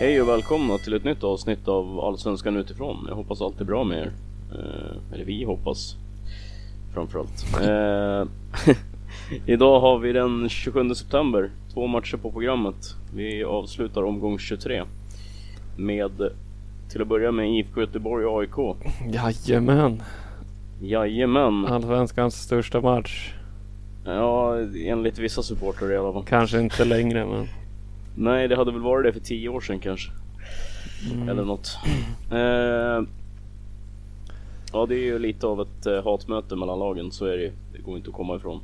Hej och välkomna till ett nytt avsnitt av Allsvenskan utifrån. Jag hoppas allt är bra med er. Eh, eller vi hoppas. Framförallt. Eh, idag har vi den 27 september. Två matcher på programmet. Vi avslutar omgång 23. Med till att börja med IFK Göteborg och AIK. Jajamän. Jajamän. Allsvenskans största match. Ja, enligt vissa supportrar i alla fall. Kanske inte längre men. Nej, det hade väl varit det för tio år sedan kanske. Mm. Eller något. Eh, ja, det är ju lite av ett eh, hatmöte mellan lagen, så är det ju. Det går inte att komma ifrån.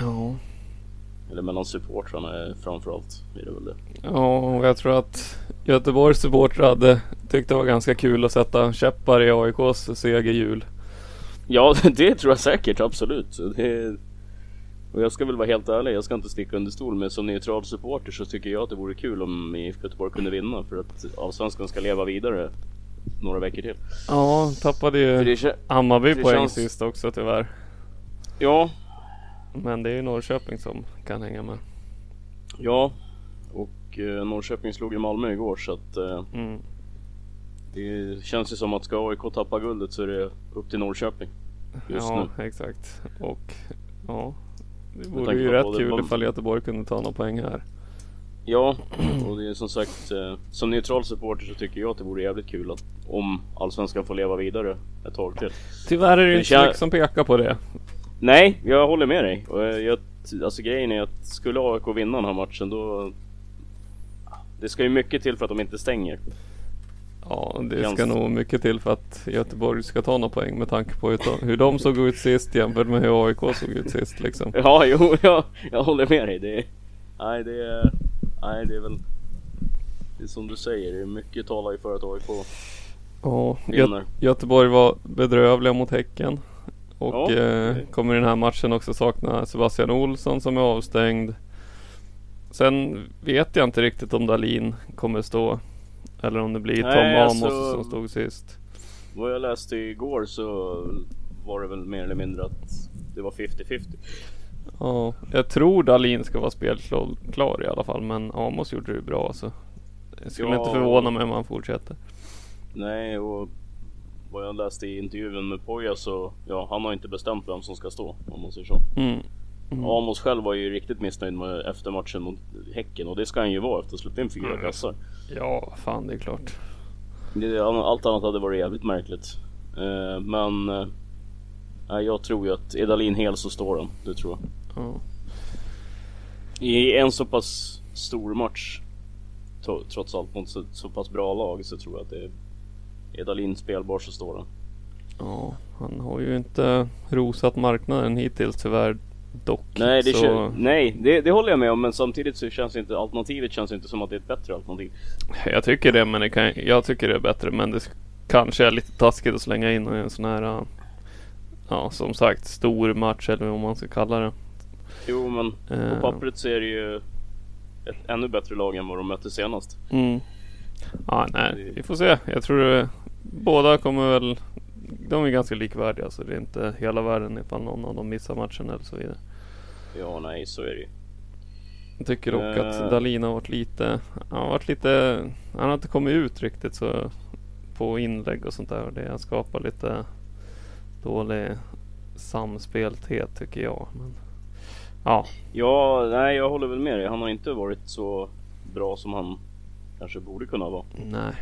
Ja. Eller mellan supportrarna eh, framförallt. Är det väl det. Ja, och jag tror att Göteborgs supportrar hade tyckt det var ganska kul att sätta käppar i AIKs segerhjul. Ja, det tror jag säkert, absolut. Det, och jag ska väl vara helt ärlig, jag ska inte sticka under stol med som neutral supporter så tycker jag att det vore kul om IFK Göteborg kunde vinna för att Allsvenskan ska leva vidare några veckor till. Ja, tappade ju Hammarby poäng känns- sist också tyvärr. Ja, Men det är ju Norrköping som kan hänga med. ja. Och eh, Norrköping slog ju Malmö igår så att eh, Mm. det känns ju som att ska AIK tappa guldet så är det upp till Norrköping. Just Ja, nu. exakt. Och ja, det vore ju rätt kul ifall Göteborg kunde ta några poäng här. Ja, och det är som sagt eh, som neutral supporter så tycker jag att det vore jävligt kul att om Allsvenskan får leva vidare ett tag till. Tyvärr är det inte mycket som pekar på det. Nej, jag håller med dig. Eh, jag, alltså grejen är att skulle AIK vinna den här matchen då... Det ska ju mycket till för att de inte stänger. Ja, det ska nog mycket till för att Göteborg ska ta några poäng med tanke på hur de, såg ut sist jämfört med hur AIK såg ut sist liksom. Ja, jo, jag, jag håller med dig. Det är, nej, det är... Nej, det är väl... Det är som du säger, det är mycket talar ju för att AIK Ja. Gö- Göteborg var bedrövliga mot Häcken. Och Ja, eh, kommer i den här matchen också sakna Sebastian Olsson som är avstängd. Sen vet jag inte riktigt om Dalin kommer stå. Eller om det blir Tom Nej, Amos alltså- som stod sist. Vad jag läste igår så var det väl mer eller mindre att det var 50-50. Ja, jag tror Dalin ska vara spelklar i alla fall. Men Amos gjorde det bra så. Det skulle Ja. inte förvåna mig om han fortsätter. Nej, och vad jag läste i intervjun med Poja så, ja, han har inte bestämt vem som ska stå om man säger så. Mm. Mm. Amos själv var ju riktigt missnöjd med efter matchen mot Häcken och det ska han ju vara efter att ha släppt in fyra Mm. kassar. Ja, fan det är klart. Det, allt annat hade varit jävligt märkligt. Eh, men nej, jag tror ju att är Dahlin hel så står han, det tror jag. Ja. I en så pass stor match, trots allt mot så, så pass bra lag, så tror jag att det är, är Dahlin spelbar så står han. Ja, han har ju inte rosat marknaden hittills tyvärr dock. Nej, det, så, nej det, det håller jag med om men samtidigt så känns inte alternativet känns inte som att det är ett bättre alternativ. Jag tycker det, men det kan, jag tycker det är bättre. Men det sk- kanske är lite taskigt att slänga in en sån här, uh, ja som sagt, stor match eller vad man ska kalla det. Jo men Eh. på pappret så är det ju ett ännu bättre lag än vad de mötte senast. Mm. Ja, nej, vi får se. Jag tror det, båda kommer väl de är ganska likvärdiga så det är inte hela världen ifall någon av dem missar matchen eller så vidare. Ja, nej, så är det ju. Jag tycker dock Eh. att Dalin har varit lite, han har varit lite, han har inte kommit ut riktigt så på inlägg och sånt där. Det har skapat lite dålig samspelthet tycker jag. Men, ja, Ja, nej, jag håller väl med dig. Han har inte varit så bra som han kanske borde kunna vara. nej.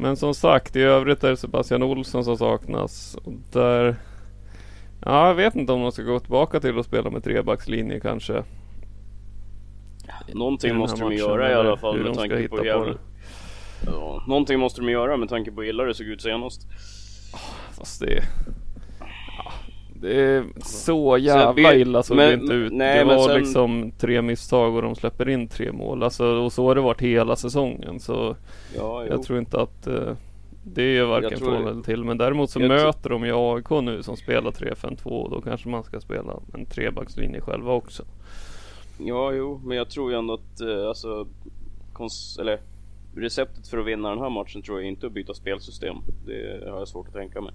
Men som sagt i övrigt är det Sebastian Olsson som saknas. Och där, ja jag vet inte om de ska gå tillbaka till att spela med trebackslinje kanske. Någonting måste de göra i alla fall med tanke på på jävla... Ja, någonting måste de göra med tanke på hur illa det såg ut senast. Fast det... Det så jävla illa såg det inte ut. nej, det var sen- liksom tre misstag och de släpper in tre mål. Alltså, och så har det varit hela säsongen. Så Ja, jag tror inte att eh, det är varken från eller till. Men däremot så jag möter de ju AIK nu som spelar 3-5-2 och då kanske man ska spela en trebackslinje själva också. Ja, jo, men jag tror ju ändå att eh, alltså, eller receptet för att vinna den här matchen tror jag inte är att byta spelsystem. Det har jag svårt att tänka mig.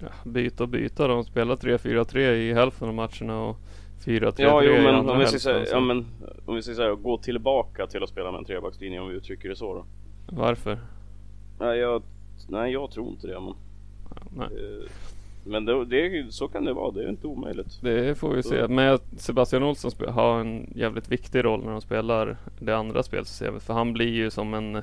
Ja, byta och byta. De spelar 3-4-3 i hälften av matcherna och 4-3-3 Ja, jo, i men andra om vi, säger hälften. så så ja, men om vi säger så här, gå tillbaka till att spela med en trebackslinje om vi uttrycker det så då. Varför? Nej, jag, nej, jag tror inte det. Men, nej. eh, men det, det, så kan det vara. Det är inte omöjligt. Det får vi se. Men Sebastian Olsson har en jävligt viktig roll när de spelar det andra spelsystemet. För han blir ju som en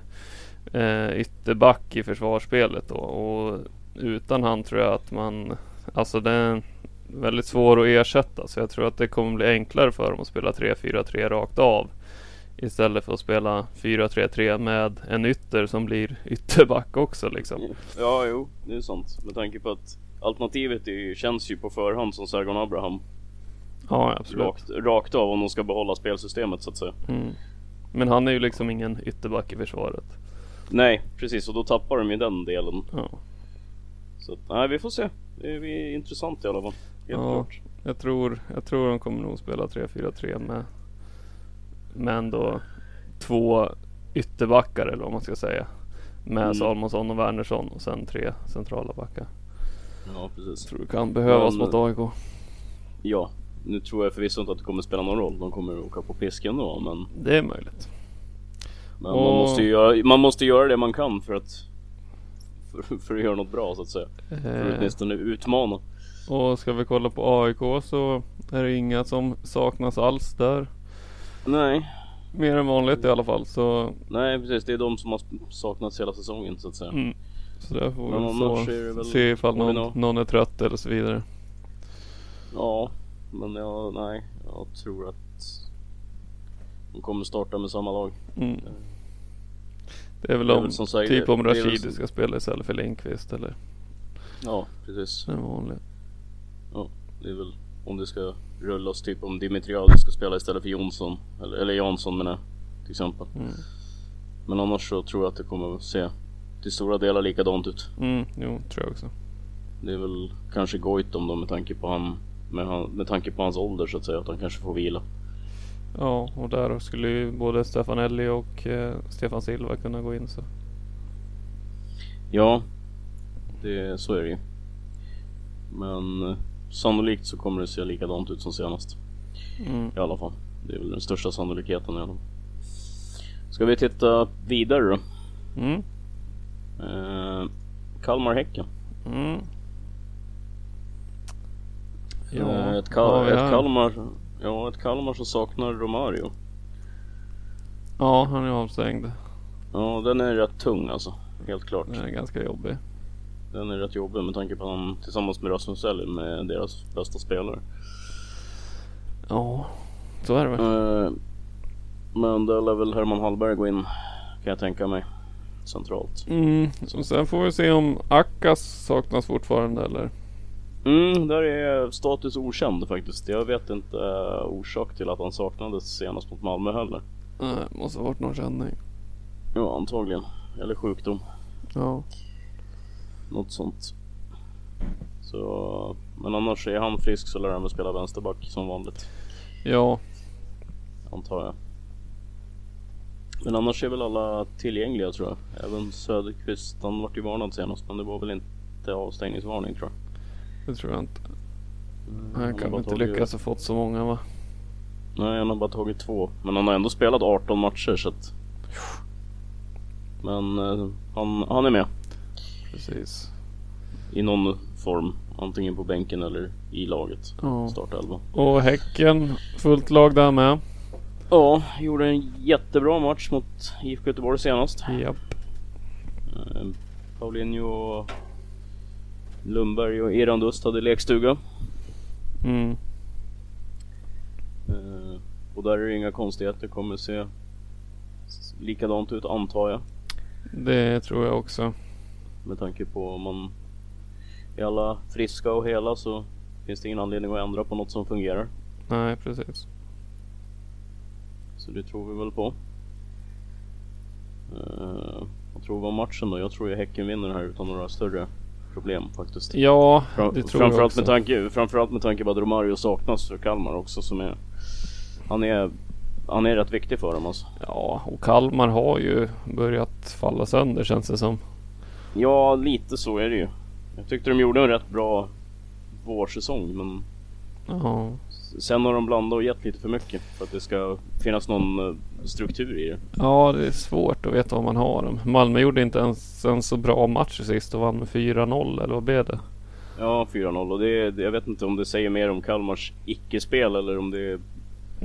eh, ytterback i försvarsspelet då. Och utan han tror jag att man... Alltså det är väldigt svår att ersätta. Så jag tror att det kommer bli enklare för dem att spela 3-4-3 rakt av. Istället för att spela 4-3-3 med en ytter som blir ytterback också liksom. Ja, jo, det är sant. Med tanke på att alternativet ju- känns ju på förhand som Sergon Abraham. Ja absolut. Rakt, rakt av om de ska behålla spelsystemet så att säga. Mm. Men han är ju liksom ingen ytterback i försvaret. Nej, precis. Och då tappar de ju den delen. Ja. Så nej, vi får se. Det är intressant i alla fall. Helt Ja. klart. Jag tror, jag tror de kommer nog spela 3-4-3 med Men då två ytterbackar eller vad man ska säga. Med Mm. Salomonsson och Wernersson och sen tre centrala backar. Ja, precis. Tror det kan behövas Men- mot AIK. Ja, nu tror jag förvisso inte att det kommer spela någon roll. De kommer åka på pisken då, men, Det är möjligt. men Och- man, måste göra, man måste göra det man kan för att för, för att göra något bra så att säga. För att Eh, åtminstone utmana. och ska vi kolla på AIK så är det inga som saknas alls där. Nej, Mer än vanligt i alla fall. Så, nej precis. Det är de som har saknats hela säsongen så att säga. mm, så där får vi så väl se ifall någon, någon är trött eller så vidare. Ja, men jag, nej, jag tror att de kommer starta med samma lag. Mm. Det är väl Det är om, typ om det är väl Rashidi ska spela istället för Lindqvist eller Ja, precis. den vanliga. Ja, det är väl om det ska rullas typ om Dimitriadi ska spela istället för Jonsson. Eller, eller Jansson menar jag, till exempel. Mm. Men annars så tror jag att det kommer att se till stora delar likadant ut. Mm, jo, tror jag också. Det är väl kanske Goitom då med tanke på han med, han, med tanke på hans ålder så att säga, att han kanske får vila. Ja, och där skulle ju både Stefanelli och eh, Stefan Silva kunna gå in så. Ja, det, så är det ju. Men eh, sannolikt så kommer det se likadant ut som senast. Mm. I alla fall. Det är väl den största sannolikheten fall. Ska vi titta vidare då? Mm. Eh, Kalmar-Häcken. Mm. Eh, ett, vad har Kal- ett? Kalmar Ja, ett Kalmar som saknar Romario. Ja, han är avstängd. Ja, den är rätt tung alltså. Helt klart. Den är ganska jobbig. Den är rätt jobbig med tanke på att han tillsammans med Rasmus Elin med deras bästa spelare. Ja, så är det väl. Eh, men där lär väl Herman Hallberg gå in kan jag tänka mig. Centralt. Mm. Och sen får vi se om Akkas saknas fortfarande eller? Mm, där är status okänd faktiskt. Jag vet inte eh, orsak till att han saknades senast mot Malmö heller. Nej, måste ha varit någon känning. Ja, antagligen. Eller sjukdom. Ja. Något sånt. Så, men annars är han frisk så lär han väl spela vänsterback som vanligt. Ja, Antar jag. Men annars är väl alla tillgängliga tror jag. Även Söderqvist, han vart ju varnad senast men det var väl inte avstängningsvarning tror jag. Det tror jag inte. Mm, Han kan inte tagit- lyckas ha fått så många va? Nej, han har bara tagit två. Men han har ändå spelat 18 matcher så att... Men eh, han, han är med Precis. i någon form. Antingen på bänken eller i laget. Ja. Startelva. Och Häcken, fullt lag där med. Ja, gjorde en jättebra match mot IFK Göteborg senast. Japp. Eh, Paulinho och Lundberg och Erandust hade lekstuga. Mm. Eh, och där är det inga konstigheter. kommer se likadant ut antar jag. Det tror jag också. Med tanke på om man är alla friska och hela så finns det ingen anledning att ändra på något som fungerar. Nej, precis. Så det tror vi väl på. Uh, vad tror vi om matchen då? Jag tror ju Häcken vinner här utan några större problem faktiskt. Ja, det tror jag framförallt, också. med tanke, framförallt med tanke på att Romario saknas för Kalmar också som är... Han är, han är rätt viktig för dem alltså. Ja, och Kalmar har ju börjat falla sönder känns det som. Ja, lite så är det ju. Jag tyckte de gjorde en rätt bra vårsäsong men Ja, sen har de blandat och gett lite för mycket för att det ska finnas någon eh, struktur i det. ja det är svårt att veta vad man har dem. Malmö gjorde inte ens en så bra match sist och vann med 4-0 eller vad blev det? Ja, 4-0 och det, jag vet inte om det säger mer om Kalmars icke-spel eller om det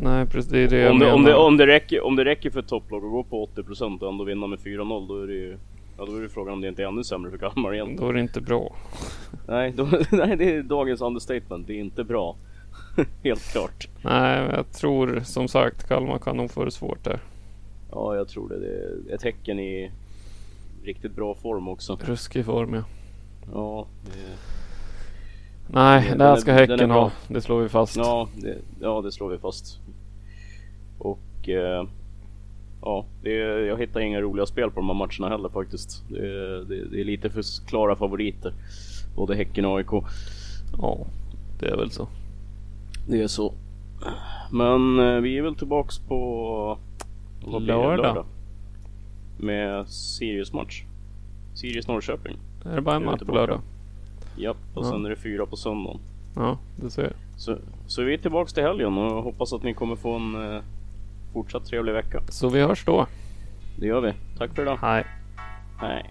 Nej precis, det är det jag om det, om, det, menar. om, det räcker, om det räcker för ett topplag att gå på 80% och ändå vinna med 4-0 då är det ju Ja då är det frågan om det inte är ännu sämre för Kalmar igen. Då är det inte bra. Nej, då, nej, det är dagens understatement. Det är inte bra. Helt klart. Nej, jag tror som sagt Kalmar kan nog få det svårt där. Ja, jag tror det. Det är ett Häcken i riktigt bra form också. Ruskig form ja. Ja, det, Nej, det här är- ska är Häcken ha. Det slår vi fast. ja, det, ja, det slår vi fast. Och eh, ja, det, är- jag hittar inga roliga spel på de här matcherna heller faktiskt. Det, är- det, det är lite för klara favoriter. Både Häcken och AIK. Ja, det är väl så. Det är så. Men eh, vi är väl tillbaks på vad blir det? Lördag. Med Sirius match. Sirius Norrköping. Är det bara en match på lördag? Japp, och Ja. sen är det fyra på söndagen. Ja, det ser jag. Så, så vi är tillbaks till helgen och hoppas att ni kommer få en eh, fortsatt trevlig vecka. Så vi hörs då. Det gör vi. Tack för idag. Hej. Hej.